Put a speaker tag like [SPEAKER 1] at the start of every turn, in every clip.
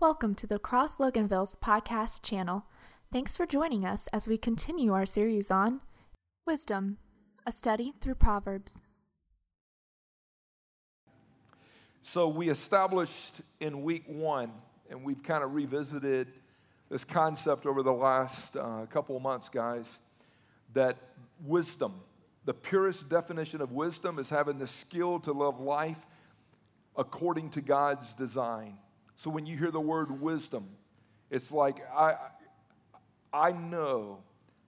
[SPEAKER 1] Welcome to the Cross Loganville's podcast channel. Thanks for joining us as we continue our series on Wisdom, a study through Proverbs.
[SPEAKER 2] So, we established in week one, and we've kind of revisited this concept over the last uh, couple of months, guys, that wisdom, the purest definition of wisdom, is having the skill to live life according to God's design. So when you hear the word wisdom, it's like I, I know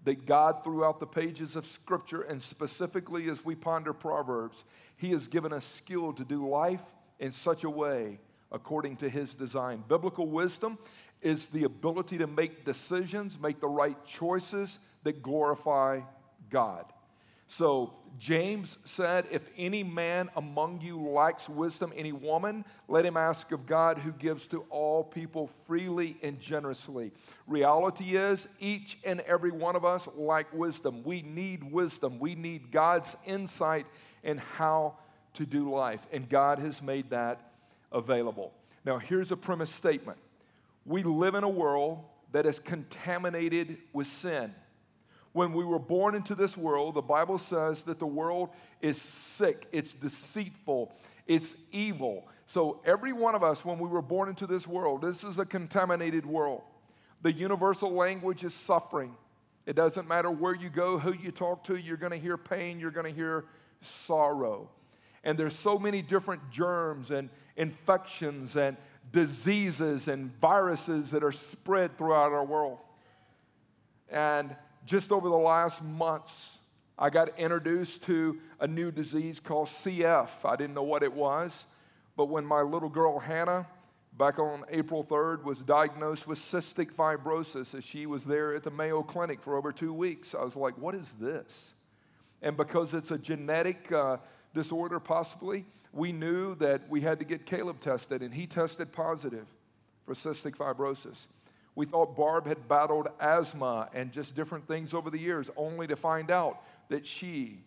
[SPEAKER 2] that God, throughout the pages of Scripture, and specifically as we ponder Proverbs, He has given us skill to do life in such a way according to His design. Biblical wisdom is the ability to make decisions, make the right choices that glorify God. So James said, If any man among you lacks wisdom, any woman, let him ask of God who gives to all people freely and generously. Reality is, each and every one of us lack wisdom. We need wisdom. We need God's insight in how to do life, and God has made that available. Now, here's a premise statement we live in a world that is contaminated with sin when we were born into this world, the Bible says that the world is sick, it's deceitful, it's evil. So, every one of us, when we were born into this world, this is a contaminated world. The universal language is suffering. It doesn't matter where you go, who you talk to, you're going to hear pain, you're going to hear sorrow. And there's so many different germs and infections and diseases and viruses that are spread throughout our world. And just over the last months, I got introduced to a new disease called CF. I didn't know what it was, but when my little girl Hannah, back on April 3rd, was diagnosed with cystic fibrosis as she was there at the Mayo Clinic for over two weeks, I was like, what is this? And because it's a genetic uh, disorder, possibly, we knew that we had to get Caleb tested, and he tested positive for cystic fibrosis. We thought Barb had battled asthma and just different things over the years, only to find out that she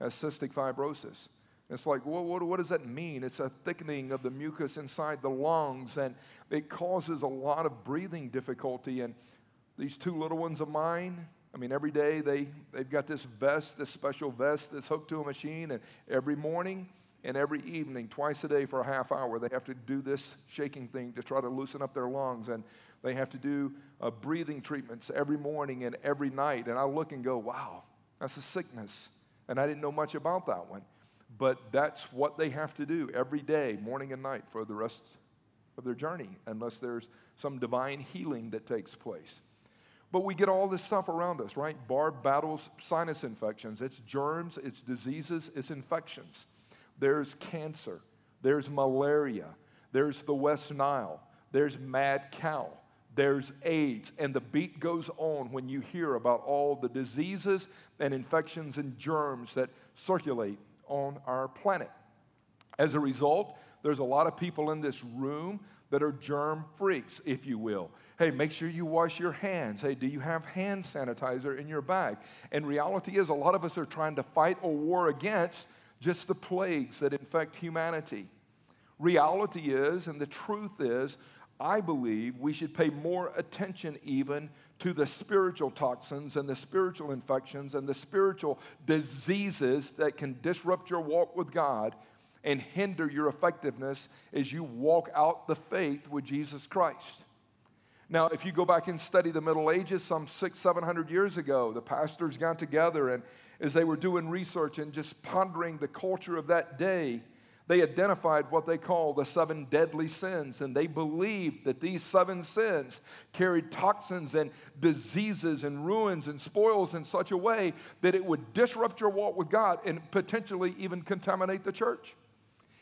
[SPEAKER 2] has cystic fibrosis. It's like, well, what, what, does that mean? It's a thickening of the mucus inside the lungs, and it causes a lot of breathing difficulty. And these two little ones of mine, I mean, every day they, they've got this vest, this special vest that's hooked to a machine, and every morning and every evening, twice a day for a half hour, they have to do this shaking thing to try to loosen up their lungs. And they have to do uh, breathing treatments every morning and every night. And I look and go, wow, that's a sickness. And I didn't know much about that one. But that's what they have to do every day, morning and night, for the rest of their journey, unless there's some divine healing that takes place. But we get all this stuff around us, right? Barb battles sinus infections. It's germs, it's diseases, it's infections. There's cancer, there's malaria, there's the West Nile, there's mad cow there's AIDS. And the beat goes on when you hear about all the diseases and infections and germs that circulate on our planet. As a result, there's a lot of people in this room that are germ freaks, if you will. Hey, make sure you wash your hands. Hey, do you have hand sanitizer in your bag? And reality is, a lot of us are trying to fight a war against just the plagues that infect humanity. Reality is, and the truth is, I believe we should pay more attention even to the spiritual toxins and the spiritual infections and the spiritual diseases that can disrupt your walk with God and hinder your effectiveness as you walk out the faith with Jesus Christ. Now, if you go back and study the Middle Ages, some six, seven hundred years ago, the pastors got together and as they were doing research and just pondering the culture of that day, they identified what they call the seven deadly sins, and they believed that these seven sins carried toxins and diseases and ruins and spoils in such a way that it would disrupt your walk with God and potentially even contaminate the church.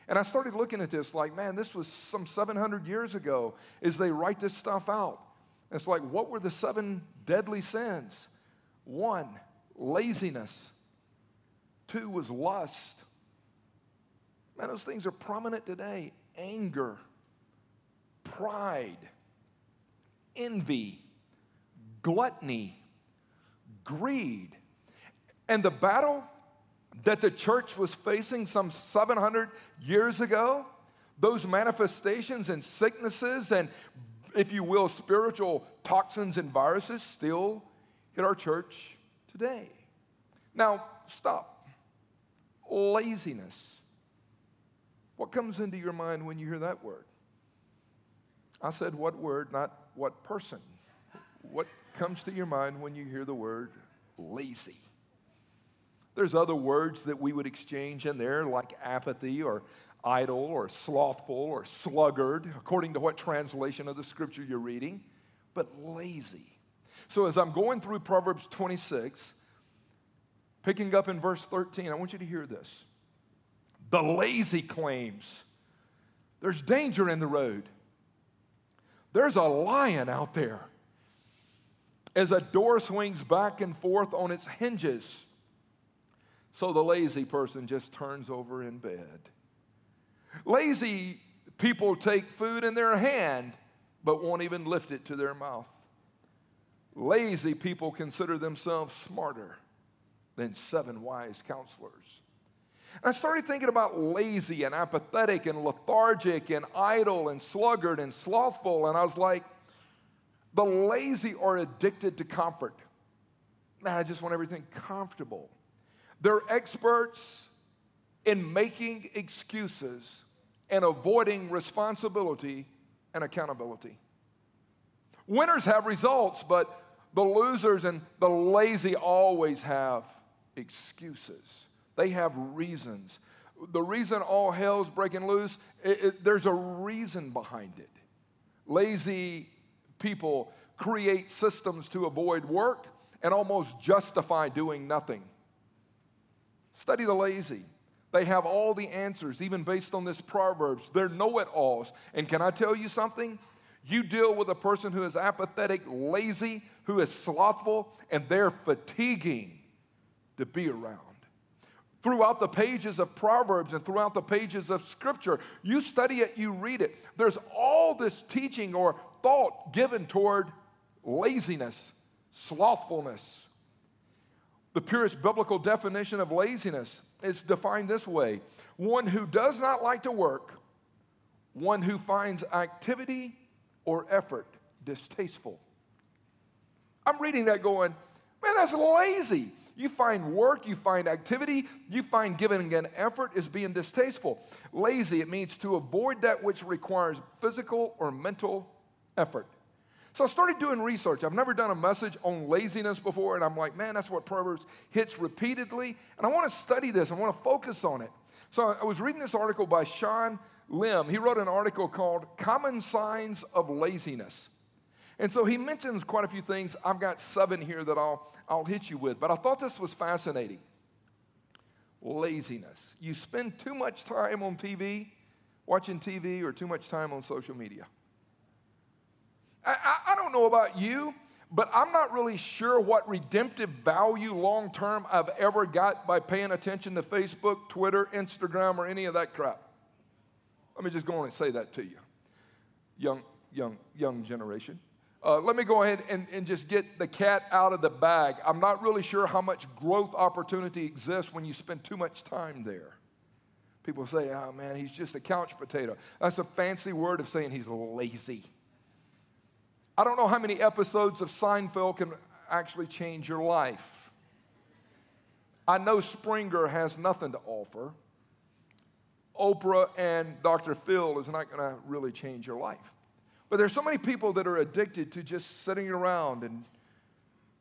[SPEAKER 2] And I started looking at this like, man, this was some 700 years ago as they write this stuff out. It's like, what were the seven deadly sins? One, laziness. Two was lust. Man, those things are prominent today anger, pride, envy, gluttony, greed. And the battle that the church was facing some 700 years ago, those manifestations and sicknesses and, if you will, spiritual toxins and viruses still hit our church today. Now, stop. Laziness. What comes into your mind when you hear that word? I said, what word, not what person. What comes to your mind when you hear the word lazy? There's other words that we would exchange in there, like apathy or idle or slothful or sluggard, according to what translation of the scripture you're reading, but lazy. So as I'm going through Proverbs 26, picking up in verse 13, I want you to hear this. The lazy claims there's danger in the road. There's a lion out there. As a door swings back and forth on its hinges, so the lazy person just turns over in bed. Lazy people take food in their hand but won't even lift it to their mouth. Lazy people consider themselves smarter than seven wise counselors. I started thinking about lazy and apathetic and lethargic and idle and sluggard and slothful, and I was like, the lazy are addicted to comfort. Man, I just want everything comfortable. They're experts in making excuses and avoiding responsibility and accountability. Winners have results, but the losers and the lazy always have excuses. They have reasons. The reason all hell's breaking loose, it, it, there's a reason behind it. Lazy people create systems to avoid work and almost justify doing nothing. Study the lazy. They have all the answers, even based on this Proverbs. They're know it alls. And can I tell you something? You deal with a person who is apathetic, lazy, who is slothful, and they're fatiguing to be around. Throughout the pages of Proverbs and throughout the pages of Scripture, you study it, you read it. There's all this teaching or thought given toward laziness, slothfulness. The purest biblical definition of laziness is defined this way one who does not like to work, one who finds activity or effort distasteful. I'm reading that going, man, that's lazy. You find work, you find activity, you find giving an effort is being distasteful. Lazy, it means to avoid that which requires physical or mental effort. So I started doing research. I've never done a message on laziness before, and I'm like, man, that's what Proverbs hits repeatedly. And I want to study this, I want to focus on it. So I was reading this article by Sean Lim. He wrote an article called Common Signs of Laziness. And so he mentions quite a few things. I've got seven here that I'll, I'll hit you with, but I thought this was fascinating. Laziness. You spend too much time on TV, watching TV, or too much time on social media. I, don't know about you, but I'm not really sure what redemptive value long term I've ever got by paying attention to Facebook, Twitter, Instagram, or any of that crap. Let me just go on and say that to you, young, young, young generation. Uh, let me go ahead and, and just get the cat out of the bag. I'm not really sure how much growth opportunity exists when you spend too much time there. People say, oh man, he's just a couch potato. That's a fancy word of saying he's lazy. I don't know how many episodes of Seinfeld can actually change your life. I know Springer has nothing to offer. Oprah and Dr. Phil is not going to really change your life. But there's so many people that are addicted to just sitting around and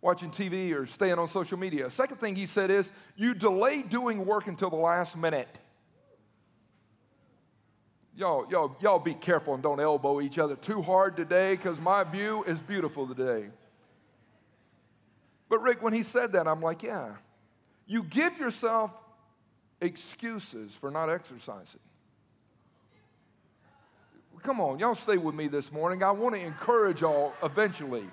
[SPEAKER 2] watching TV or staying on social media. Second thing he said is you delay doing work until the last minute. Y'all, y'all, y'all be careful and don't elbow each other too hard today because my view is beautiful today. But Rick, when he said that, I'm like, yeah. You give yourself excuses for not exercising. Come on, y'all stay with me this morning. I want to encourage y'all eventually.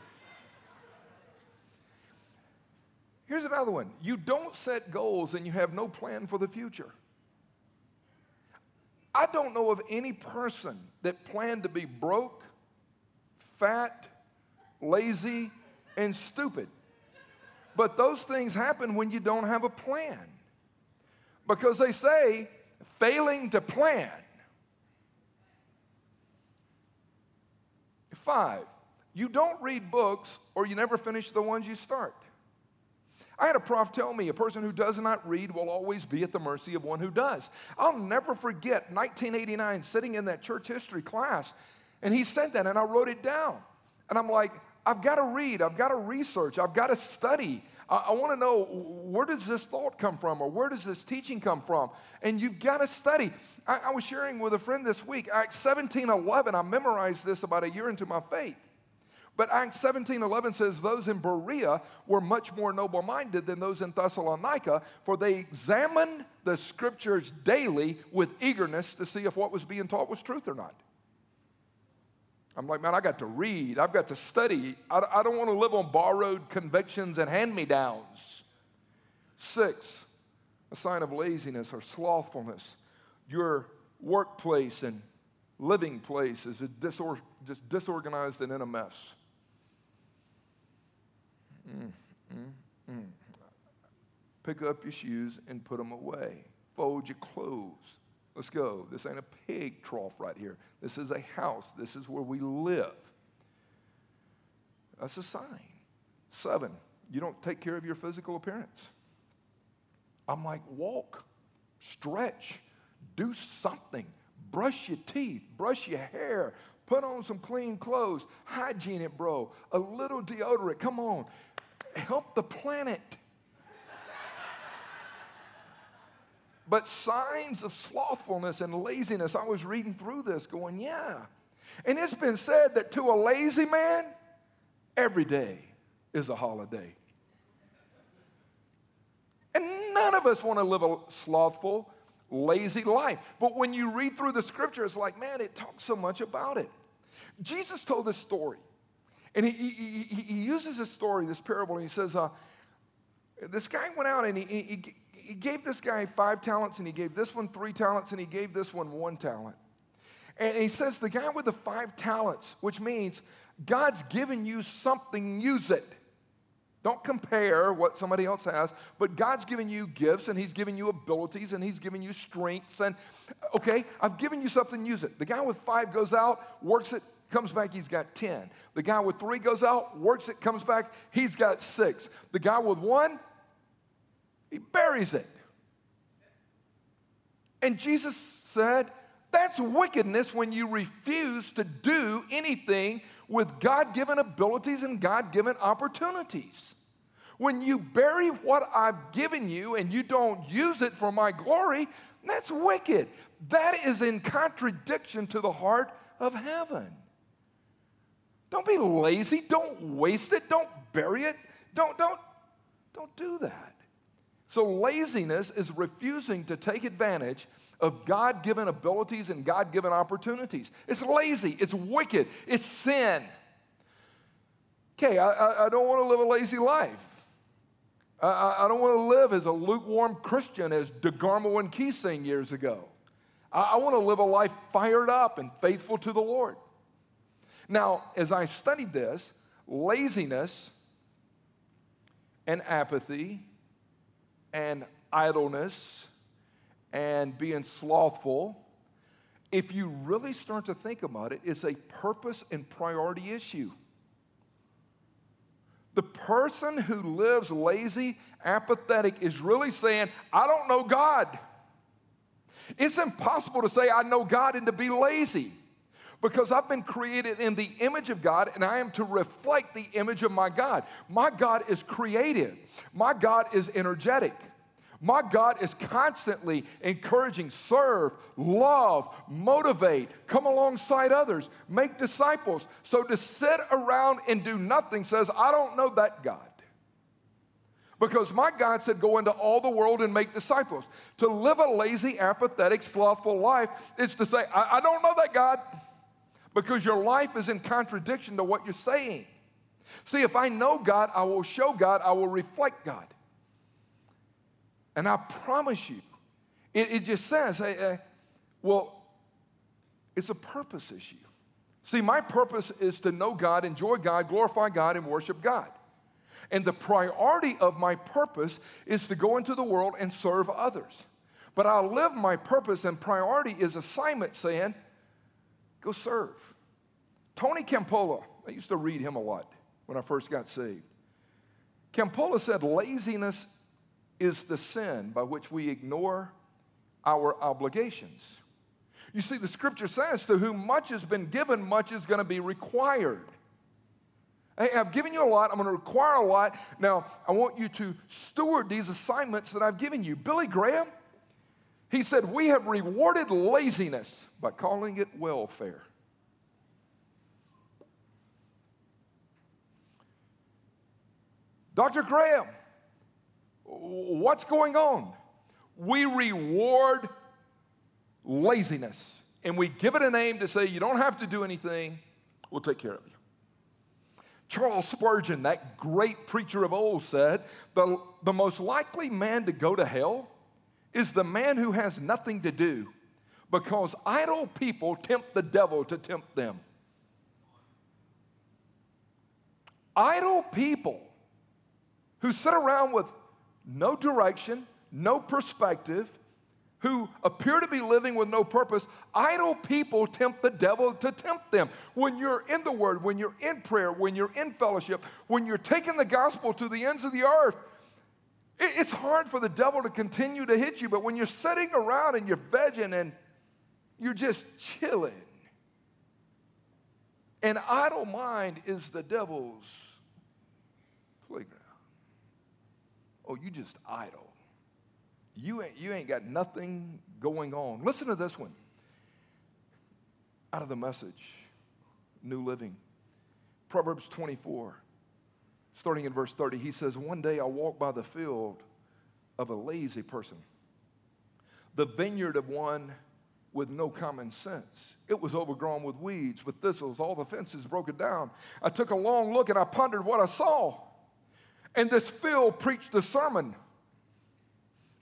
[SPEAKER 2] Here's another one you don't set goals and you have no plan for the future. I don't know of any person that planned to be broke, fat, lazy, and stupid. But those things happen when you don't have a plan. Because they say, failing to plan. Five, you don't read books or you never finish the ones you start. I had a prof tell me a person who does not read will always be at the mercy of one who does. I'll never forget 1989 sitting in that church history class, and he said that, and I wrote it down. And I'm like, I've got to read, I've got to research, I've got to study. I, I want to know where does this thought come from or where does this teaching come from? And you've got to study. I, I was sharing with a friend this week, Acts 17 11, I memorized this about a year into my faith. But Acts 17 11 says, Those in Berea were much more noble minded than those in Thessalonica, for they examined the scriptures daily with eagerness to see if what was being taught was truth or not. I'm like, man, I got to read, I've got to study. I, I don't want to live on borrowed convictions and hand me downs. Six, a sign of laziness or slothfulness. Your workplace and living place is disor- just disorganized and in a mess. Mm, mm, mm. Pick up your shoes and put them away. Fold your clothes. Let's go. This ain't a pig trough right here. This is a house. This is where we live. That's a sign. Seven, you don't take care of your physical appearance. I'm like, walk, stretch, do something. Brush your teeth, brush your hair, put on some clean clothes, hygiene it, bro. A little deodorant. Come on help the planet. but signs of slothfulness and laziness, I was reading through this going, yeah. And it's been said that to a lazy man, every day is a holiday. And none of us want to live a slothful, lazy life. But when you read through the scripture, it's like, man, it talks so much about it. Jesus told this story. And he, he, he, uses this story, this parable, and he says, uh, This guy went out and he, he, he gave this guy five talents, and he gave this one three talents, and he gave this one one talent. And he says, The guy with the five talents, which means God's given you something, use it. Don't compare what somebody else has, but God's given you gifts and He's given you abilities and He's given you strengths. And okay, I've given you something, use it. The guy with five goes out, works it, comes back, he's got 10. The guy with three goes out, works it, comes back, he's got six. The guy with one, he buries it. And Jesus said, that's wickedness when you refuse to do anything with God given abilities and God given opportunities. When you bury what I've given you and you don't use it for my glory, that's wicked. That is in contradiction to the heart of heaven. Don't be lazy. Don't waste it. Don't bury it. Don't, don't, don't do that. So, laziness is refusing to take advantage of God given abilities and God given opportunities. It's lazy, it's wicked, it's sin. Okay, I, I, I don't want to live a lazy life. I, I don't want to live as a lukewarm Christian, as DeGarmo and Key sang years ago. I, I want to live a life fired up and faithful to the Lord. Now, as I studied this, laziness and apathy and idleness and being slothful, if you really start to think about it, it's a purpose and priority issue. The person who lives lazy, apathetic, is really saying, I don't know God. It's impossible to say, I know God and to be lazy because I've been created in the image of God and I am to reflect the image of my God. My God is creative, my God is energetic. My God is constantly encouraging, serve, love, motivate, come alongside others, make disciples. So to sit around and do nothing says, I don't know that God. Because my God said, Go into all the world and make disciples. To live a lazy, apathetic, slothful life is to say, I, I don't know that God because your life is in contradiction to what you're saying. See, if I know God, I will show God, I will reflect God. And I promise you, it, it just says, hey, well, it's a purpose issue. See, my purpose is to know God, enjoy God, glorify God, and worship God. And the priority of my purpose is to go into the world and serve others. But I'll live my purpose and priority is assignment saying, Go serve. Tony Campolo, I used to read him a lot when I first got saved. Campolo said, Laziness is the sin by which we ignore our obligations. You see, the scripture says, To whom much has been given, much is going to be required. Hey, I've given you a lot. I'm going to require a lot. Now, I want you to steward these assignments that I've given you. Billy Graham, he said, We have rewarded laziness by calling it welfare. Dr. Graham, what's going on? We reward laziness and we give it a name to say, You don't have to do anything, we'll take care of you. Charles Spurgeon, that great preacher of old, said the, the most likely man to go to hell is the man who has nothing to do because idle people tempt the devil to tempt them. Idle people who sit around with no direction, no perspective, who appear to be living with no purpose, idle people tempt the devil to tempt them. When you're in the Word, when you're in prayer, when you're in fellowship, when you're taking the gospel to the ends of the earth, it's hard for the devil to continue to hit you. But when you're sitting around and you're vegging and you're just chilling, an idle mind is the devil's playground. Oh, you just idle you ain't, you ain't got nothing going on. Listen to this one out of the message, New Living. Proverbs 24, starting in verse 30, he says, One day I walked by the field of a lazy person, the vineyard of one with no common sense. It was overgrown with weeds, with thistles, all the fences broken down. I took a long look and I pondered what I saw. And this field preached a sermon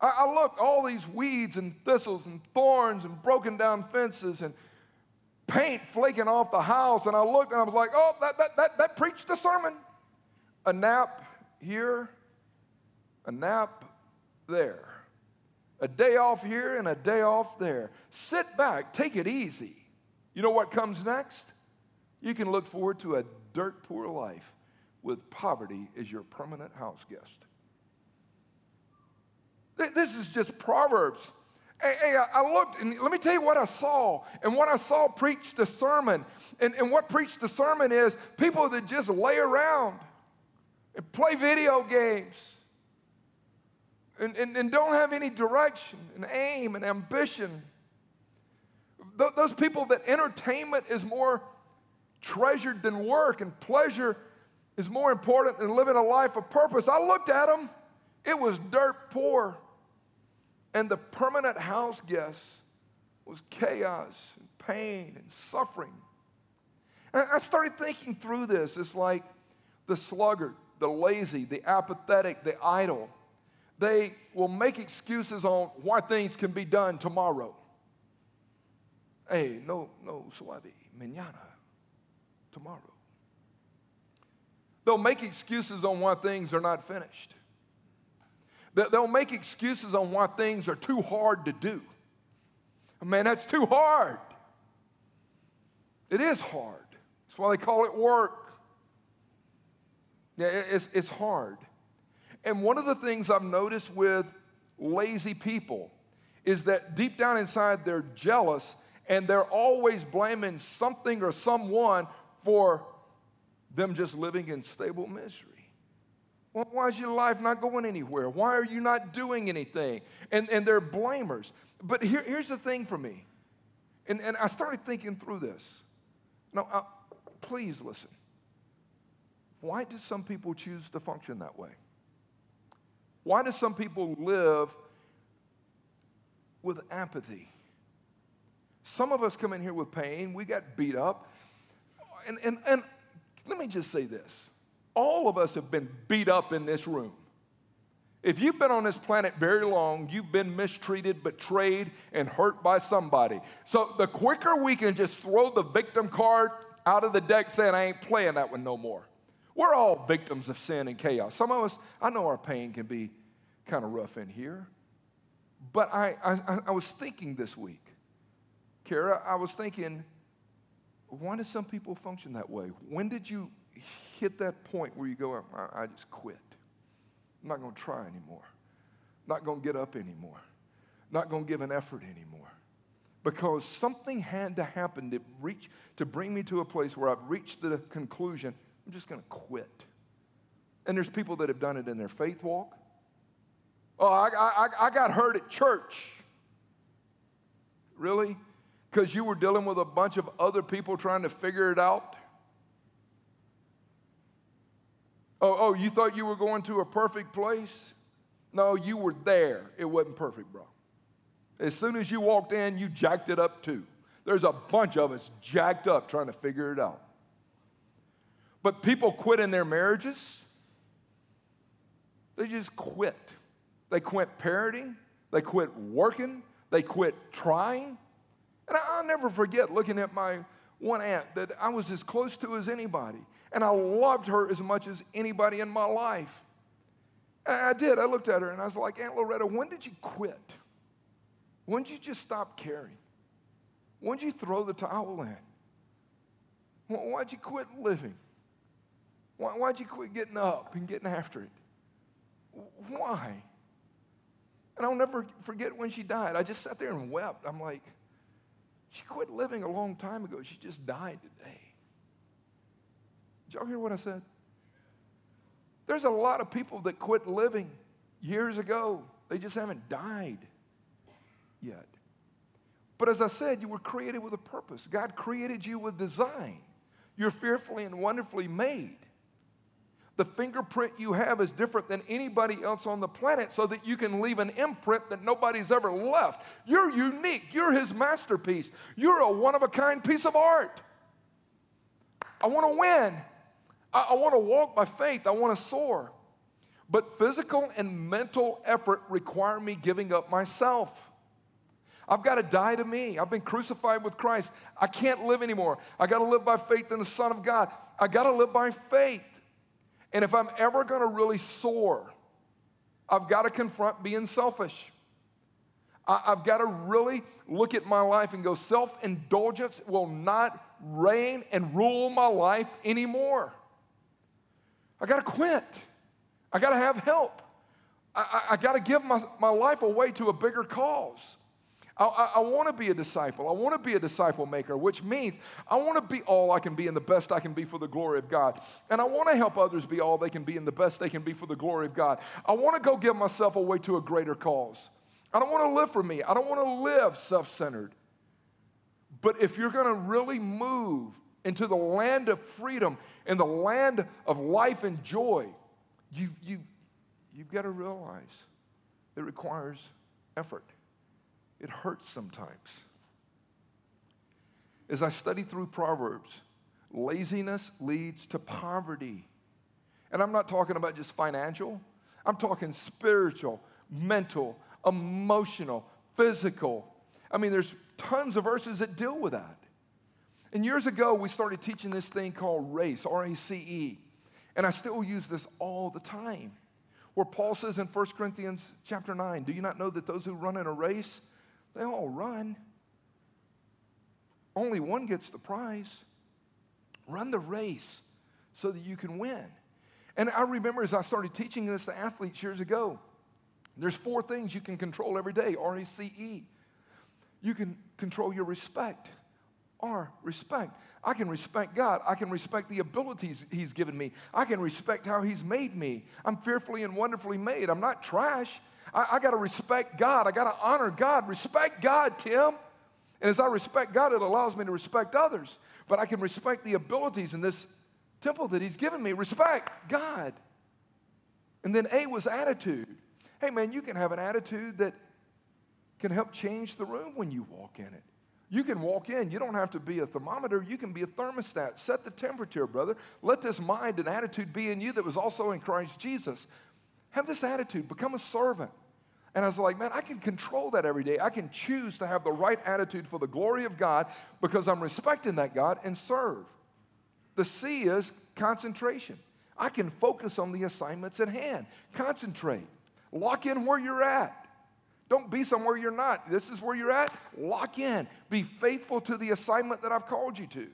[SPEAKER 2] I, I looked all these weeds and thistles and thorns and broken down fences and paint flaking off the house, and I looked and I was like, oh, that, that, that, that preached the sermon. A nap here, a nap there. A day off here and a day off there. Sit back, take it easy. You know what comes next? You can look forward to a dirt poor life with poverty as your permanent house guest. This is just Proverbs. Hey, hey, I looked, and let me tell you what I saw. And what I saw preached the sermon. And, and what preached the sermon is people that just lay around and play video games and, and, and don't have any direction and aim and ambition. Th- those people that entertainment is more treasured than work and pleasure is more important than living a life of purpose. I looked at them, it was dirt poor. And the permanent house guest was chaos and pain and suffering. And I started thinking through this. It's like the sluggard, the lazy, the apathetic, the idle. They will make excuses on why things can be done tomorrow. Hey, no, no, suave, mañana, tomorrow. They'll make excuses on why things are not finished. They'll make excuses on why things are too hard to do. Man, that's too hard. It is hard. That's why they call it work. It's, it's hard. And one of the things I've noticed with lazy people is that deep down inside they're jealous and they're always blaming something or someone for them just living in stable misery. Why is your life not going anywhere? Why are you not doing anything? And, and they're blamers. But here, here's the thing for me. And, and I started thinking through this. Now, uh, please listen. Why do some people choose to function that way? Why do some people live with apathy? Some of us come in here with pain. We got beat up. And, and, and let me just say this all of us have been beat up in this room. If you've been on this planet very long, you've been mistreated, betrayed, and hurt by somebody. So the quicker we can just throw the victim card out of the deck saying, I ain't playing that one no more. We're all victims of sin and chaos. Some of us, I know our pain can be kind of rough in here. But I, I, I was thinking this week, Kara, I was thinking, Why do some people function that way? When did you hit that point where you go, I, I just quit? I'm not going to try anymore. Not going to get up anymore. Not going to give an effort anymore. Because something had to happen to reach to bring me to a place where I've reached the conclusion, I'm just going to quit. And there's people that have done it in their faith walk. Oh, I, I, I got hurt at church. Really? Because you were dealing with a bunch of other people trying to figure it out? Oh, oh, you thought you were going to a perfect place? No, you were there. It wasn't perfect, bro. As soon as you walked in, you jacked it up too. There's a bunch of us jacked up trying to figure it out. But people quit in their marriages. They just quit. They quit parenting. They quit working. They quit trying. And I'll never forget looking at my one aunt that I was as close to as anybody. And I loved her as much as anybody in my life. And I did. I looked at her and I was like, Aunt Loretta, when did you quit? When did you just stop caring? When did you throw the towel in? Why'd you quit living? Why'd you quit getting up and getting after it? Why? And I'll never forget when she died. I just sat there and wept. I'm like, she quit living a long time ago. She just died today. Did y'all hear what I said? There's a lot of people that quit living years ago. They just haven't died yet. But as I said, you were created with a purpose. God created you with design. You're fearfully and wonderfully made. The fingerprint you have is different than anybody else on the planet so that you can leave an imprint that nobody's ever left. You're unique. You're his masterpiece. You're a one of a kind piece of art. I want to win. I, I want to walk by faith. I want to soar. But physical and mental effort require me giving up myself. I've got to die to me. I've been crucified with Christ. I can't live anymore. I got to live by faith in the Son of God. I got to live by faith. And if I'm ever going to really soar, I've got to confront being selfish. I, have got to really look at my life and go, self indulgence will not reign and rule my life anymore. I got to quit. I got to have help. I, I, I got to give my, my life away to a bigger cause. I, I, I want to be a disciple. I want to be a disciple maker, which means I want to be all I can be and the best I can be for the glory of God. And I want to help others be all they can be and the best they can be for the glory of God. I want to go give myself away to a greater cause. I don't want to live for me. I don't want to live self centered. But if you're going to really move into the land of freedom and the land of life and joy, you, you, you've got to realize it requires effort. It hurts sometimes. As I study through Proverbs, laziness leads to poverty. And I'm not talking about just financial, I'm talking spiritual, mental, emotional, physical. I mean, there's tons of verses that deal with that. And years ago, we started teaching this thing called RACE, R A C E. And I still use this all the time. Where Paul says in 1 Corinthians chapter 9, Do you not know that those who run in a race they all run. Only one gets the prize. Run the race so that you can win. And I remember as I started teaching this to athletes years ago, there's four things you can control every day R E C E. You can control your respect. R, respect. I can respect God. I can respect the abilities He's given me. I can respect how He's made me. I'm fearfully and wonderfully made. I'm not trash. I, I got to respect God. I got to honor God. Respect God, Tim. And as I respect God, it allows me to respect others. But I can respect the abilities in this temple that He's given me. Respect God. And then A was attitude. Hey, man, you can have an attitude that can help change the room when you walk in it. You can walk in. You don't have to be a thermometer. You can be a thermostat. Set the temperature, brother. Let this mind and attitude be in you that was also in Christ Jesus. Have this attitude, become a servant. And I was like, man, I can control that every day. I can choose to have the right attitude for the glory of God because I'm respecting that God and serve. The C is concentration. I can focus on the assignments at hand. Concentrate. Lock in where you're at. Don't be somewhere you're not. This is where you're at. Lock in. Be faithful to the assignment that I've called you to.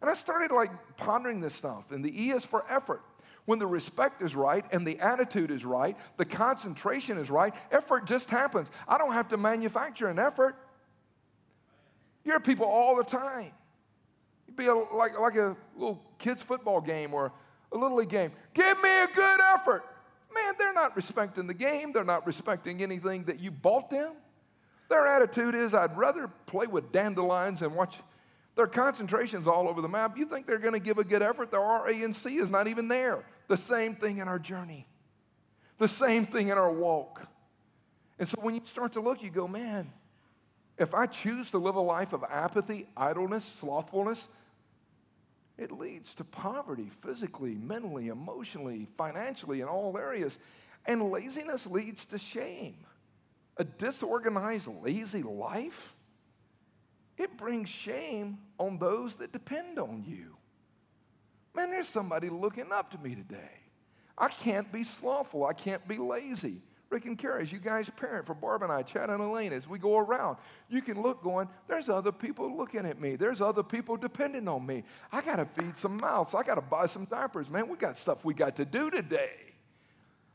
[SPEAKER 2] And I started like pondering this stuff, and the E is for effort. When the respect is right and the attitude is right, the concentration is right, effort just happens. I don't have to manufacture an effort. You hear people all the time. It'd be a, like, like a little kids' football game or a little league game. Give me a good effort. Man, they're not respecting the game. They're not respecting anything that you bought them. Their attitude is, I'd rather play with dandelions and watch their concentration's all over the map. You think they're going to give a good effort? Their R, A, and C is not even there. The same thing in our journey, the same thing in our walk. And so when you start to look, you go, man, if I choose to live a life of apathy, idleness, slothfulness, it leads to poverty physically, mentally, emotionally, financially, in all areas. And laziness leads to shame. A disorganized, lazy life it brings shame on those that depend on you. Man, there's somebody looking up to me today. I can't be slothful. I can't be lazy. Rick and Carrie, as you guys parent for Barb and I, Chad and Elaine, as we go around, you can look going, there's other people looking at me. There's other people depending on me. I got to feed some mouths. I got to buy some diapers. Man, we got stuff we got to do today.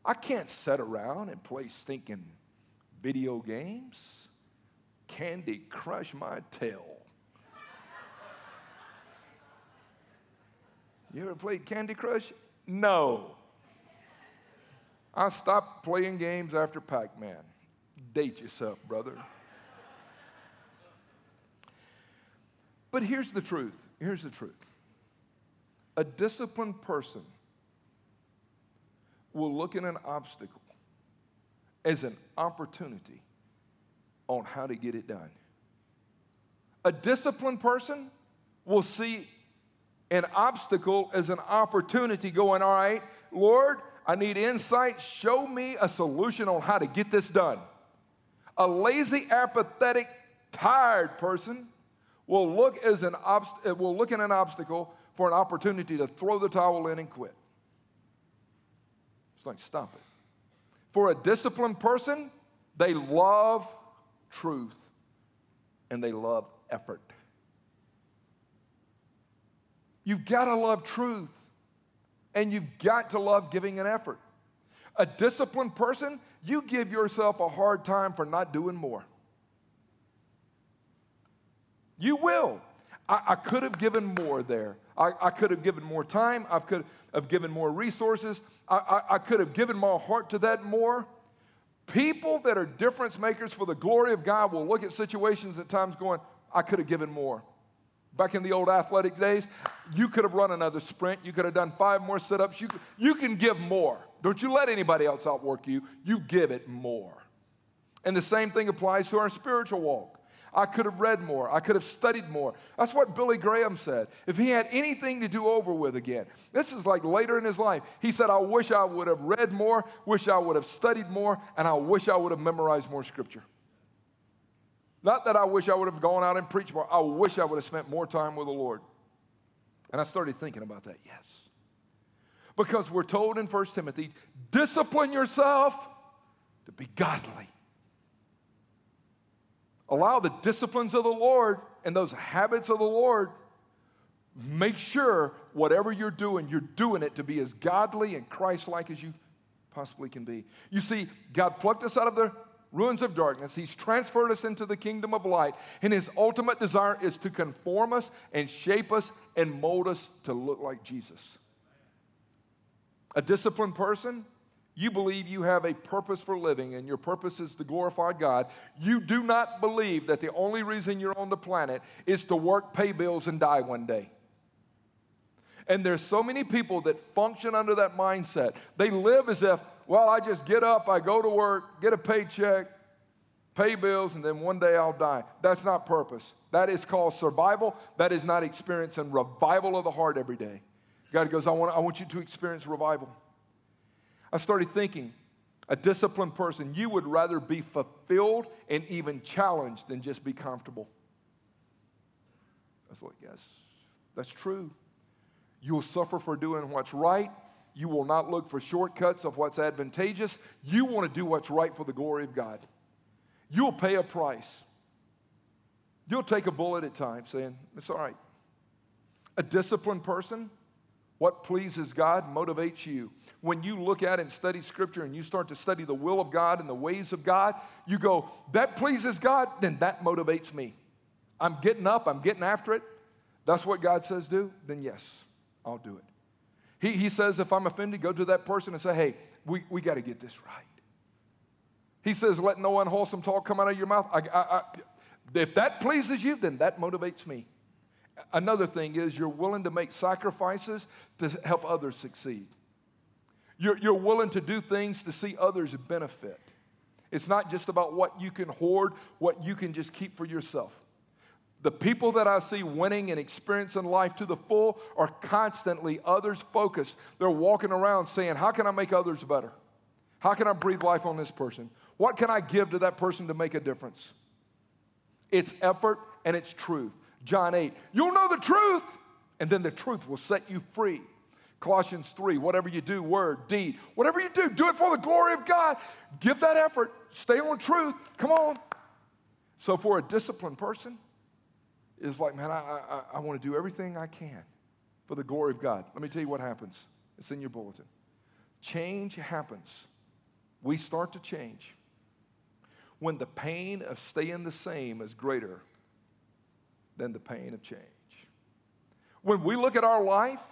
[SPEAKER 2] I can't sit around and play stinking video games. Candy Crush my tail. You ever played Candy Crush? No. I stopped playing games after Pac Man. Date yourself, brother. But here's the truth. Here's the truth. A disciplined person will look at an obstacle as an opportunity on how to get it done. A disciplined person will see an obstacle as an opportunity, going, All right, Lord, I need insight. Show me a solution on how to get this done. A lazy, apathetic, tired person will look, as an obst- eh, will look at an obstacle for an opportunity to throw the towel in and quit. It's like, stop it. For a disciplined person, they love truth, and they love effort. You've got to love truth, and you've got to love giving an effort. A disciplined person, you give yourself a hard time for not doing more. You will. I, I could have given more there. I, I, could have given more time. I could have given more resources. I, I, I could have given my heart to that more. People that are difference makers for the glory of God will look at situations at times going, I could have given more. Back in the old athletic days, you could have run another sprint. You could have done five more sit ups. You, you can give more. Don't you let anybody else outwork you. You give it more. And the same thing applies to our spiritual walk. I could have read more. I could have studied more. That's what Billy Graham said. If he had anything to do over with again, this is like later in his life. He said, I wish I would have read more, wish I would have studied more, and I wish I would have memorized more scripture. Not that I wish I would have gone out and preached more. I wish I would have spent more time with the Lord. And I started thinking about that, yes. Because we're told in 1 Timothy, discipline yourself to be godly. Allow the disciplines of the Lord and those habits of the Lord. Make sure whatever you're doing, you're doing it to be as godly and Christ like as you possibly can be. You see, God plucked us out of the ruins of darkness. He's transferred us into the kingdom of light. And His ultimate desire is to conform us and shape us and mold us to look like Jesus. A disciplined person you believe you have a purpose for living and your purpose is to glorify God, you do not believe that the only reason you're on the planet is to work, pay bills, and die one day. And there's so many people that function under that mindset. They live as if, well, I just get up, I go to work, get a paycheck, pay bills, and then one day I'll die. That's not purpose. That is called survival. That is not experience and revival of the heart every day. God goes, I want, I want you to experience revival. I started thinking, a disciplined person, you would rather be fulfilled and even challenged than just be comfortable. I was like, yes, that's true. You'll suffer for doing what's right. You will not look for shortcuts of what's advantageous. You want to do what's right for the glory of God. You'll pay a price. You'll take a bullet at times saying, it's all right. A disciplined person, what pleases God motivates you. When you look at and study Scripture and you start to study the will of God and the ways of God, you go, that pleases God, then that motivates me. I'm getting up, I'm getting after it. That's what God says do, then yes, I'll do it. He, he says, if I'm offended, go to that person and say, hey, we, we got to get this right. He says, let no unwholesome talk come out of your mouth. I, I, I, if that pleases you, then that motivates me. Another thing is you're willing to make sacrifices to help others succeed. You're, you're willing to do things to see others benefit. It's not just about what you can hoard, what you can just keep for yourself. The people that I see winning and experiencing life to the full are constantly others focused. They're walking around saying, How can I make others better? How can I breathe life on this person? What can I give to that person to make a difference? It's effort and it's truth. John 8, you'll know the truth, and then the truth will set you free. Colossians 3, whatever you do, word, deed, whatever you do, do it for the glory of God. Give that effort. Stay on truth. Come on. So, for a disciplined person, it's like, man, I, I, I want to do everything I can for the glory of God. Let me tell you what happens. It's in your bulletin. Change happens. We start to change when the pain of staying the same is greater than the pain of change. When we look at our life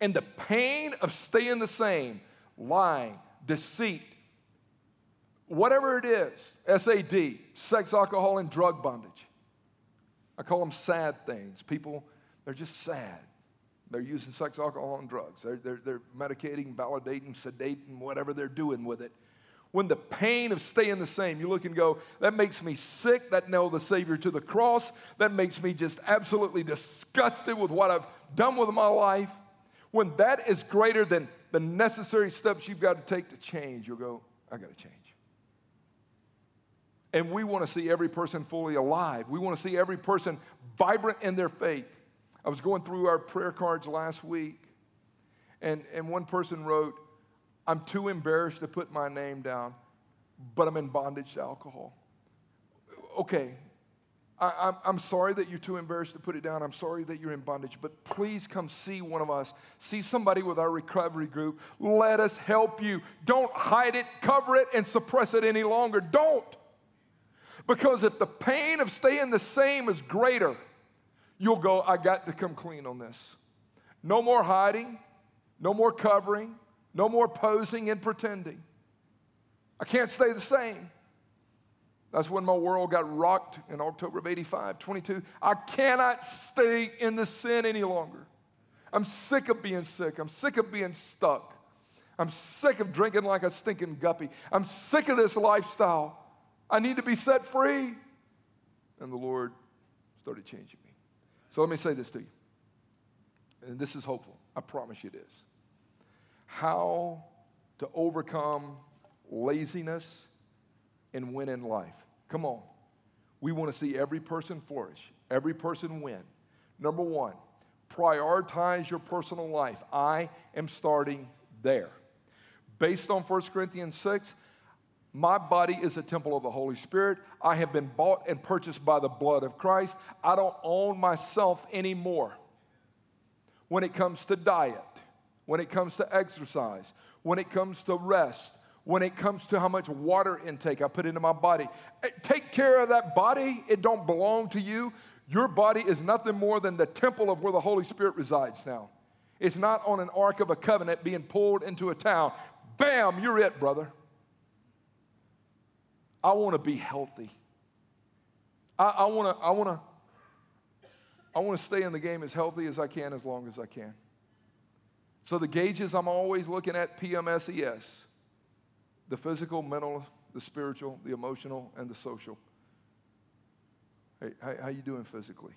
[SPEAKER 2] and the pain of staying the same, lying, deceit, whatever it is, SAD, sex, alcohol, and drug bondage. I call them sad things. People, they're just sad. They're using sex, alcohol, and drugs. They're, they're, they're medicating, validating, sedating, whatever they're doing with it when the pain of staying the same, you look and go, that makes me sick. That nailed the Savior to the cross. That makes me just absolutely disgusted with what I've done with my life. When that is greater than the necessary steps you've got to take to change, you'll go, I got to change. And we want to see every person fully alive. We want to see every person vibrant in their faith. I was going through our prayer cards last week, and, and one person wrote, I'm too embarrassed to put my name down, but I'm in bondage to alcohol. Okay, I, am sorry that you're too embarrassed to put it down. I'm sorry that you're in bondage, but please come see one of us. See somebody with our recovery group. Let us help you. Don't hide it, cover it, and suppress it any longer. Don't. Because if the pain of staying the same is greater, you'll go, I got to come clean on this. No more hiding, no more covering, no more posing and pretending. I can't stay the same. That's when my world got rocked in October of 85, 22. I cannot stay in the sin any longer. I'm sick of being sick. I'm sick of being stuck. I'm sick of drinking like a stinking guppy. I'm sick of this lifestyle. I need to be set free. And the Lord started changing me. So let me say this to you. And this is hopeful. I promise you it is how to overcome laziness and win in life. Come on. We want to see every person flourish, every person win. Number one, prioritize your personal life. I am starting there. Based on 1 Corinthians 6, my body is a temple of the Holy Spirit. I have been bought and purchased by the blood of Christ. I don't own myself anymore when it comes to diet when it comes to exercise, when it comes to rest, when it comes to how much water intake I put into my body. Eh, take care of that body. It don't belong to you. Your body is nothing more than the temple of where the Holy Spirit resides now. It's not on an ark of a covenant being pulled into a town. Bam, you're it, brother. I want to be healthy. I want to, I want to, I want to stay in the game as healthy as I can as long as I can. So the gauges I'm always looking at PMSES the physical, mental, the spiritual, the emotional, and the social. Hey, how, how you doing physically?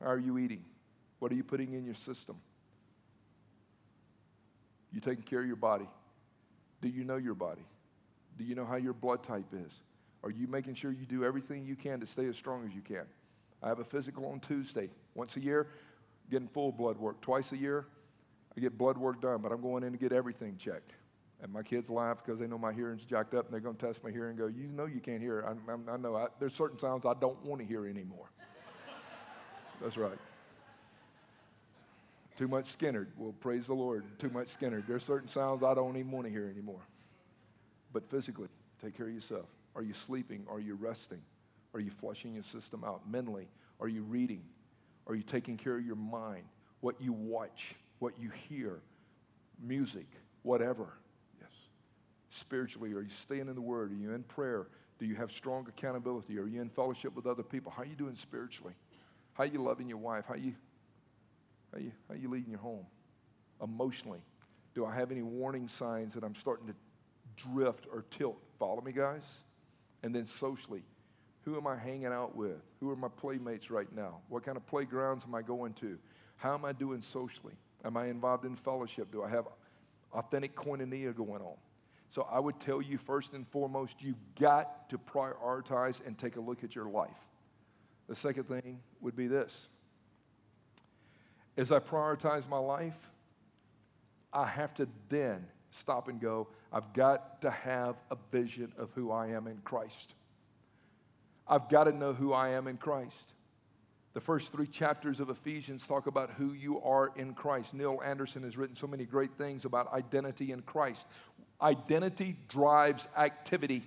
[SPEAKER 2] How are you eating? What are you putting in your system? You taking care of your body? Do you know your body? Do you know how your blood type is? Are you making sure you do everything you can to stay as strong as you can? I have a physical on Tuesday, once a year, getting full blood work. Twice a year, I get blood work done, but I'm going in to get everything checked. And my kids laugh because they know my hearing's jacked up, and they're going to test my hearing and go, You know you can't hear. I, I, I know I, there's certain sounds I don't want to hear anymore. That's right. Too much Skynyrd. Well, praise the Lord. Too much Skynyrd. There's certain sounds I don't even want to hear anymore. But physically, take care of yourself. Are you sleeping? Are you resting? Are you flushing your system out mentally? Are you reading? Are you taking care of your mind? What you watch, what you hear, music, whatever. Yes. Spiritually, are you staying in the Word? Are you in prayer? Do you have strong accountability? Are you in fellowship with other people? How are you doing spiritually? How are you loving your wife? How are you, how are you, how are you leading your home? Emotionally, do I have any warning signs that I'm starting to drift or tilt? Follow me, guys? And then socially, who am I hanging out with? Who are my playmates right now? What kind of playgrounds am I going to? How am I doing socially? Am I involved in fellowship? Do I have authentic koinonia going on? So I would tell you first and foremost, you've got to prioritize and take a look at your life. The second thing would be this as I prioritize my life, I have to then stop and go, I've got to have a vision of who I am in Christ. I've got to know who I am in Christ. The first three chapters of Ephesians talk about who you are in Christ. Neil Anderson has written so many great things about identity in Christ. Identity drives activity.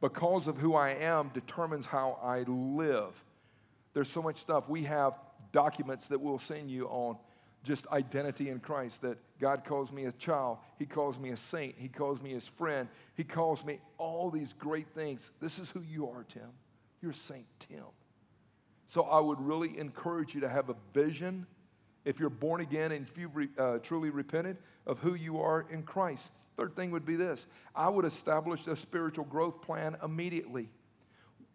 [SPEAKER 2] Because of who I am determines how I live. There's so much stuff. We have documents that we'll send you on just identity in Christ that God calls me a child, He calls me a saint, He calls me His friend, He calls me all these great things. This is who you are, Tim. You're Saint Tim. So I would really encourage you to have a vision, if you're born again and if you've re, uh, truly repented, of who you are in Christ. Third thing would be this I would establish a spiritual growth plan immediately.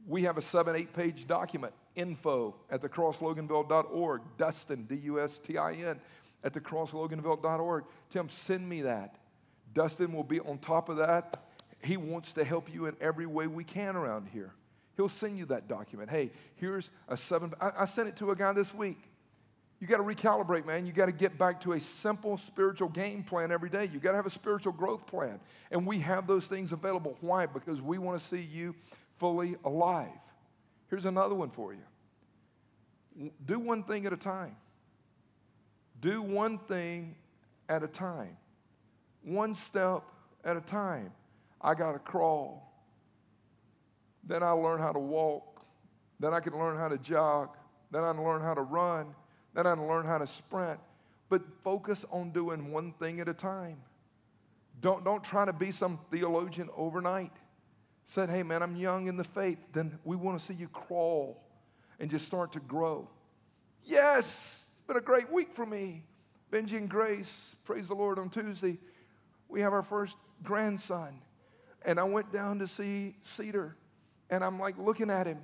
[SPEAKER 2] We have a seven, eight page document info at thecrossloganville.org. Dustin, D U S T I N, at thecrossloganville.org. Tim, send me that. Dustin will be on top of that. He wants to help you in every way we can around here. He'll send you that document. Hey, here's a seven. I, I sent it to a guy this week. You got to recalibrate, man. You got to get back to a simple spiritual game plan every day. You got to have a spiritual growth plan. And we have those things available. Why? Because we want to see you fully alive. Here's another one for you do one thing at a time. Do one thing at a time. One step at a time. I got to crawl. Then I learn how to walk. Then I can learn how to jog. Then I can learn how to run. Then I can learn how to sprint. But focus on doing one thing at a time. Don't, don't try to be some theologian overnight said, Hey, man, I'm young in the faith, then we want to see you crawl and just start to grow. Yes, it's been a great week for me. Benji and Grace, praise the Lord, on Tuesday, we have our first grandson. And I went down to see Cedar, and I'm like looking at him.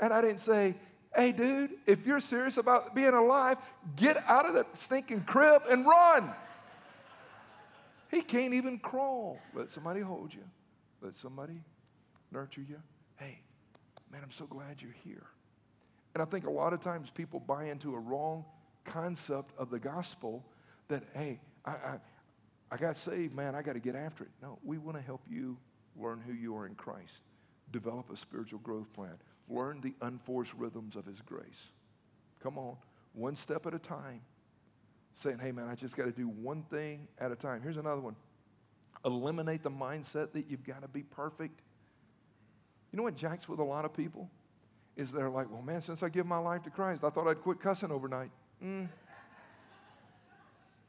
[SPEAKER 2] And I didn't say, Hey, dude, if you're serious about being alive, get out of the stinking crib and run. He can't even crawl. Let somebody hold you. Let somebody nurture you. Hey, man, I'm so glad you're here. And I think a lot of times people buy into a wrong concept of the gospel that, hey, I, I, I got saved, man, I got to get after it. No, we want to help you learn who you are in Christ, develop a spiritual growth plan, learn the unforced rhythms of His grace. Come on, one step at a time, saying, hey, man, I just got to do one thing at a time. Here's another one eliminate the mindset that you've got to be perfect you know what jacks with a lot of people? Is they're like, well, man, since I give my life to Christ, I thought I'd quit cussing overnight. Mm.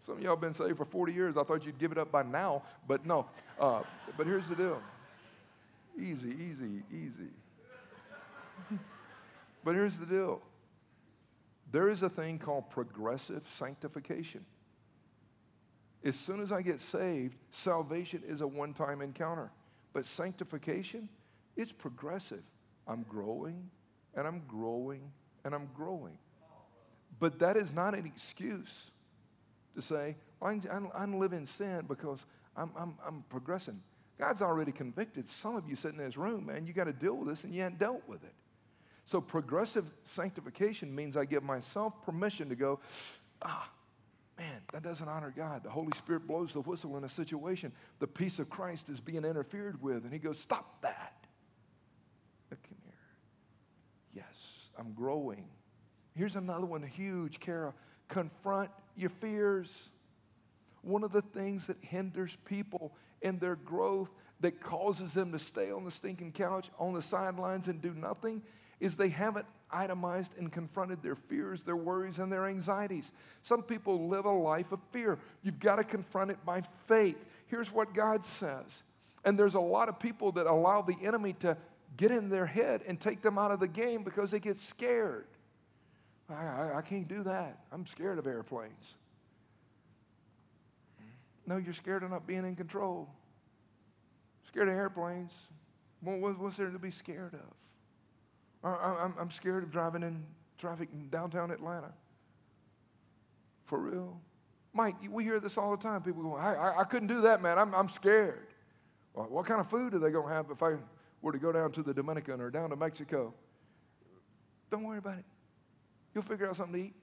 [SPEAKER 2] Some of y'all been saved for 40 years. I thought you'd give it up by now, but no. Uh, but here's the deal easy, easy, easy. but here's the deal there is a thing called progressive sanctification. As soon as I get saved, salvation is a one time encounter. But sanctification, it's progressive. I'm growing and I'm growing and I'm growing. But that is not an excuse to say, I'm, I'm, living sin because I'm, I'm, I'm progressing. God's already convicted some of you sitting in this room, man. You got to deal with this and you hadn't dealt with it. So progressive sanctification means I give myself permission to go, ah, man, that doesn't honor God. The Holy Spirit blows the whistle in a situation. The peace of Christ is being interfered with. And he goes, stop that. Look in here. Yes, I'm growing. Here's another one huge, Kara. Confront your fears. One of the things that hinders people in their growth that causes them to stay on the stinking couch on the sidelines and do nothing is they haven't itemized and confronted their fears, their worries, and their anxieties. Some people live a life of fear. You've got to confront it by faith. Here's what God says. And there's a lot of people that allow the enemy to get in their head and take them out of the game because they get scared. I, I, I can't do that. I'm scared of airplanes. No, you're scared of not being in control. Scared of airplanes. what's there to be scared of? I'm, scared of driving in traffic in downtown Atlanta. For real. Mike, we hear this all the time. People go, I, I, I couldn't do that, man. I'm, I'm scared. Well, what kind of food are they going to have if I were to go down to the Dominican or down to Mexico? Don't worry about it. You'll figure out something to eat.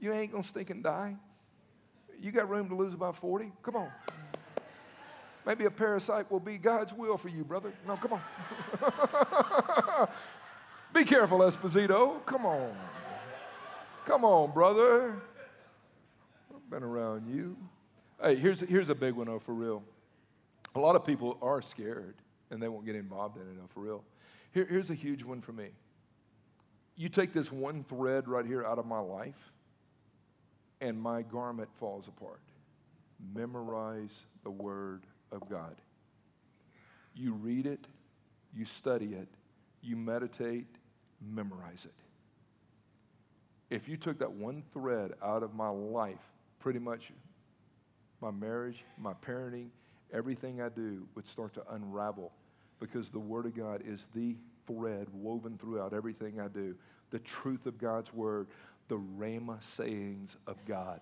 [SPEAKER 2] You ain't going to stink and die. You got room to lose about 40. Come on. Maybe a parasite will be God's will for you, brother. No, come on. Be careful, Esposito. Come on. Come on, brother. I've been around you. Hey, here's, here's a big one, though, for real. A lot of people are scared and they won't get involved in it, though, for real. Here, here's a huge one for me. You take this one thread right here out of my life, and my garment falls apart. Memorize the Word of God. You read it, you study it, you meditate, memorize it. If you took that one thread out of my life, pretty much my marriage, my parenting, everything I do would start to unravel because the Word of God is the thread woven throughout everything I do. The truth of God's Word, the Rhema sayings of God.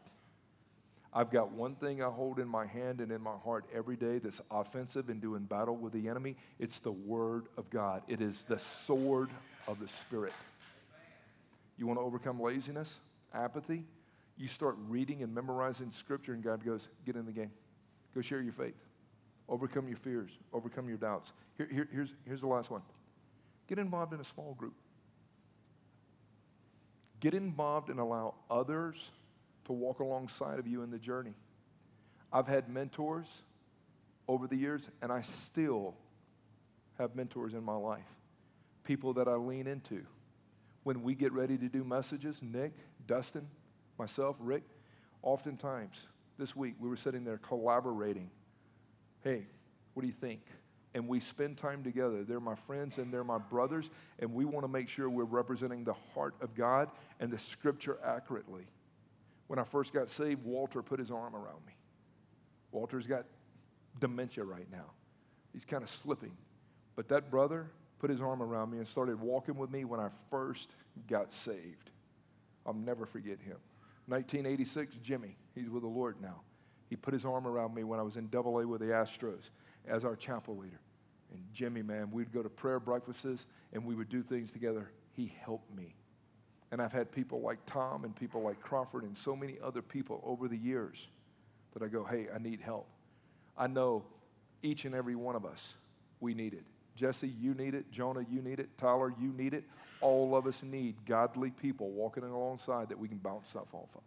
[SPEAKER 2] I've got one thing I hold in my hand and in my heart every day that's offensive and doing battle with the enemy. It's the Word of God. It is the sword of the Spirit. You want to overcome laziness, apathy? You start reading and memorizing Scripture, and God goes, Get in the game. Go share your faith. Overcome your fears. Overcome your doubts. Here, here, here's, here's the last one get involved in a small group. Get involved and allow others to walk alongside of you in the journey. I've had mentors over the years, and I still have mentors in my life, people that I lean into. When we get ready to do messages, Nick, Dustin, myself, Rick, oftentimes this week we were sitting there collaborating. Hey, what do you think? And we spend time together. They're my friends and they're my brothers, and we want to make sure we're representing the heart of God and the scripture accurately. When I first got saved, Walter put his arm around me. Walter's got dementia right now. He's kind of slipping. But that brother put his arm around me and started walking with me when I first got saved. I'll never forget him. 1986, Jimmy, he's with the Lord now. He put his arm around me when I was in double A with the Astros as our chapel leader. And Jimmy, man, we'd go to prayer breakfasts and we would do things together. He helped me. And I've had people like Tom and people like Crawford and so many other people over the years that I go, hey, I need help. I know each and every one of us, we need it. Jesse, you need it. Jonah, you need it. Tyler, you need it. All of us need godly people walking alongside that we can bounce stuff off of.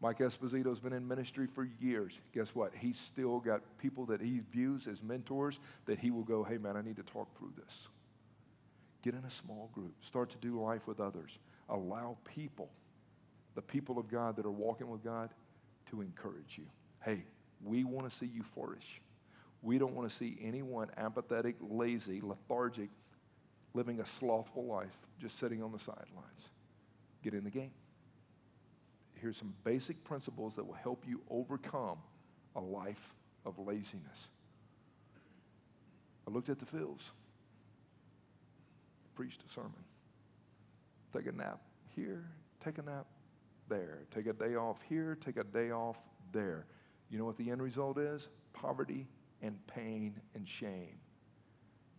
[SPEAKER 2] Mike Esposito's been in ministry for years. Guess what? He's still got people that he views as mentors that he will go, hey, man, I need to talk through this. Get in a small group. Start to do life with others. Allow people, the people of God that are walking with God, to encourage you. Hey, we want to see you flourish. We don't want to see anyone apathetic, lazy, lethargic, living a slothful life, just sitting on the sidelines. Get in the game. Here's some basic principles that will help you overcome a life of laziness. I looked at the fields preached a sermon. Take a nap here, take a nap there. Take a day off here, take a day off there. You know what the end result is? Poverty and pain and shame.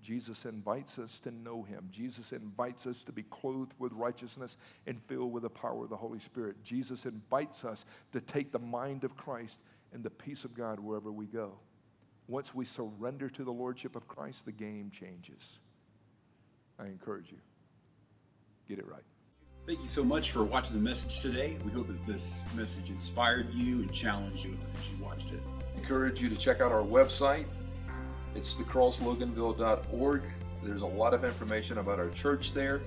[SPEAKER 2] Jesus invites us to know him. Jesus invites us to be clothed with righteousness and filled with the power of the Holy Spirit. Jesus invites us to take the mind of Christ and the peace of God wherever we go. Once we surrender to the Lordship of Christ, the game changes. I encourage you, get it right.
[SPEAKER 3] Thank you so much for watching the message today. We hope that this message inspired you and challenged you as you watched it.
[SPEAKER 2] Encourage you to check out our website. It's thecrossloganville.org. There's a lot of information about our church there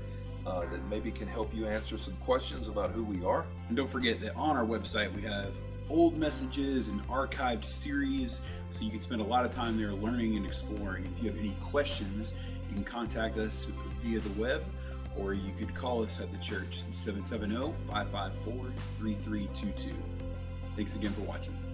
[SPEAKER 2] uh, that maybe can help you answer some questions about who we are.
[SPEAKER 3] And don't forget that on our website we have old messages and archived series so you can spend a lot of time there learning and exploring. If you have any questions, you can contact us via the web or you could call us at the church 770 554 3322. Thanks again for watching.